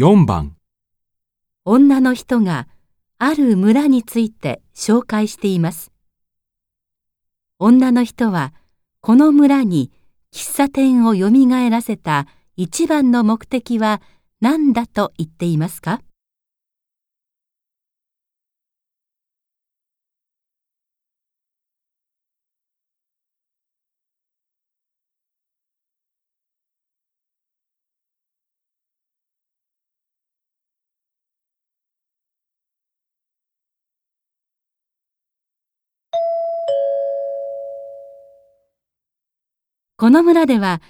4番女の人がある村について紹介しています。女の人はこの村に喫茶店をよみがえらせた一番の目的は何だと言っていますか？この村では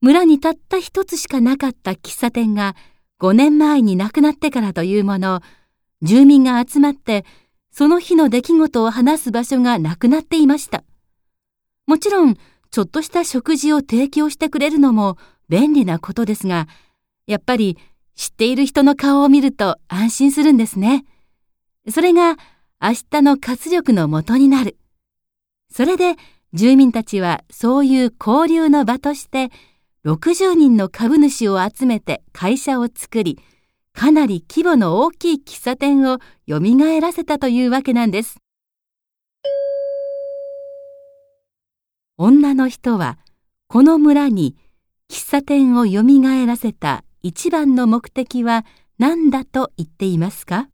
村にたった一つしかなかった喫茶店が5年前に亡くなってからというもの、住民が集まってその日の出来事を話す場所がなくなっていました。もちろん、ちょっとした食事を提供してくれるのも便利なことですが、やっぱり知っている人の顔を見ると安心するんですね。それが明日の活力のもとになる。それで住民たちはそういう交流の場として60人の株主を集めて会社を作り、かなり規模の大きい喫茶店を蘇らせたというわけなんです。女の人はこの村に喫茶店を蘇らせた一番の目的は何だと言っていますか？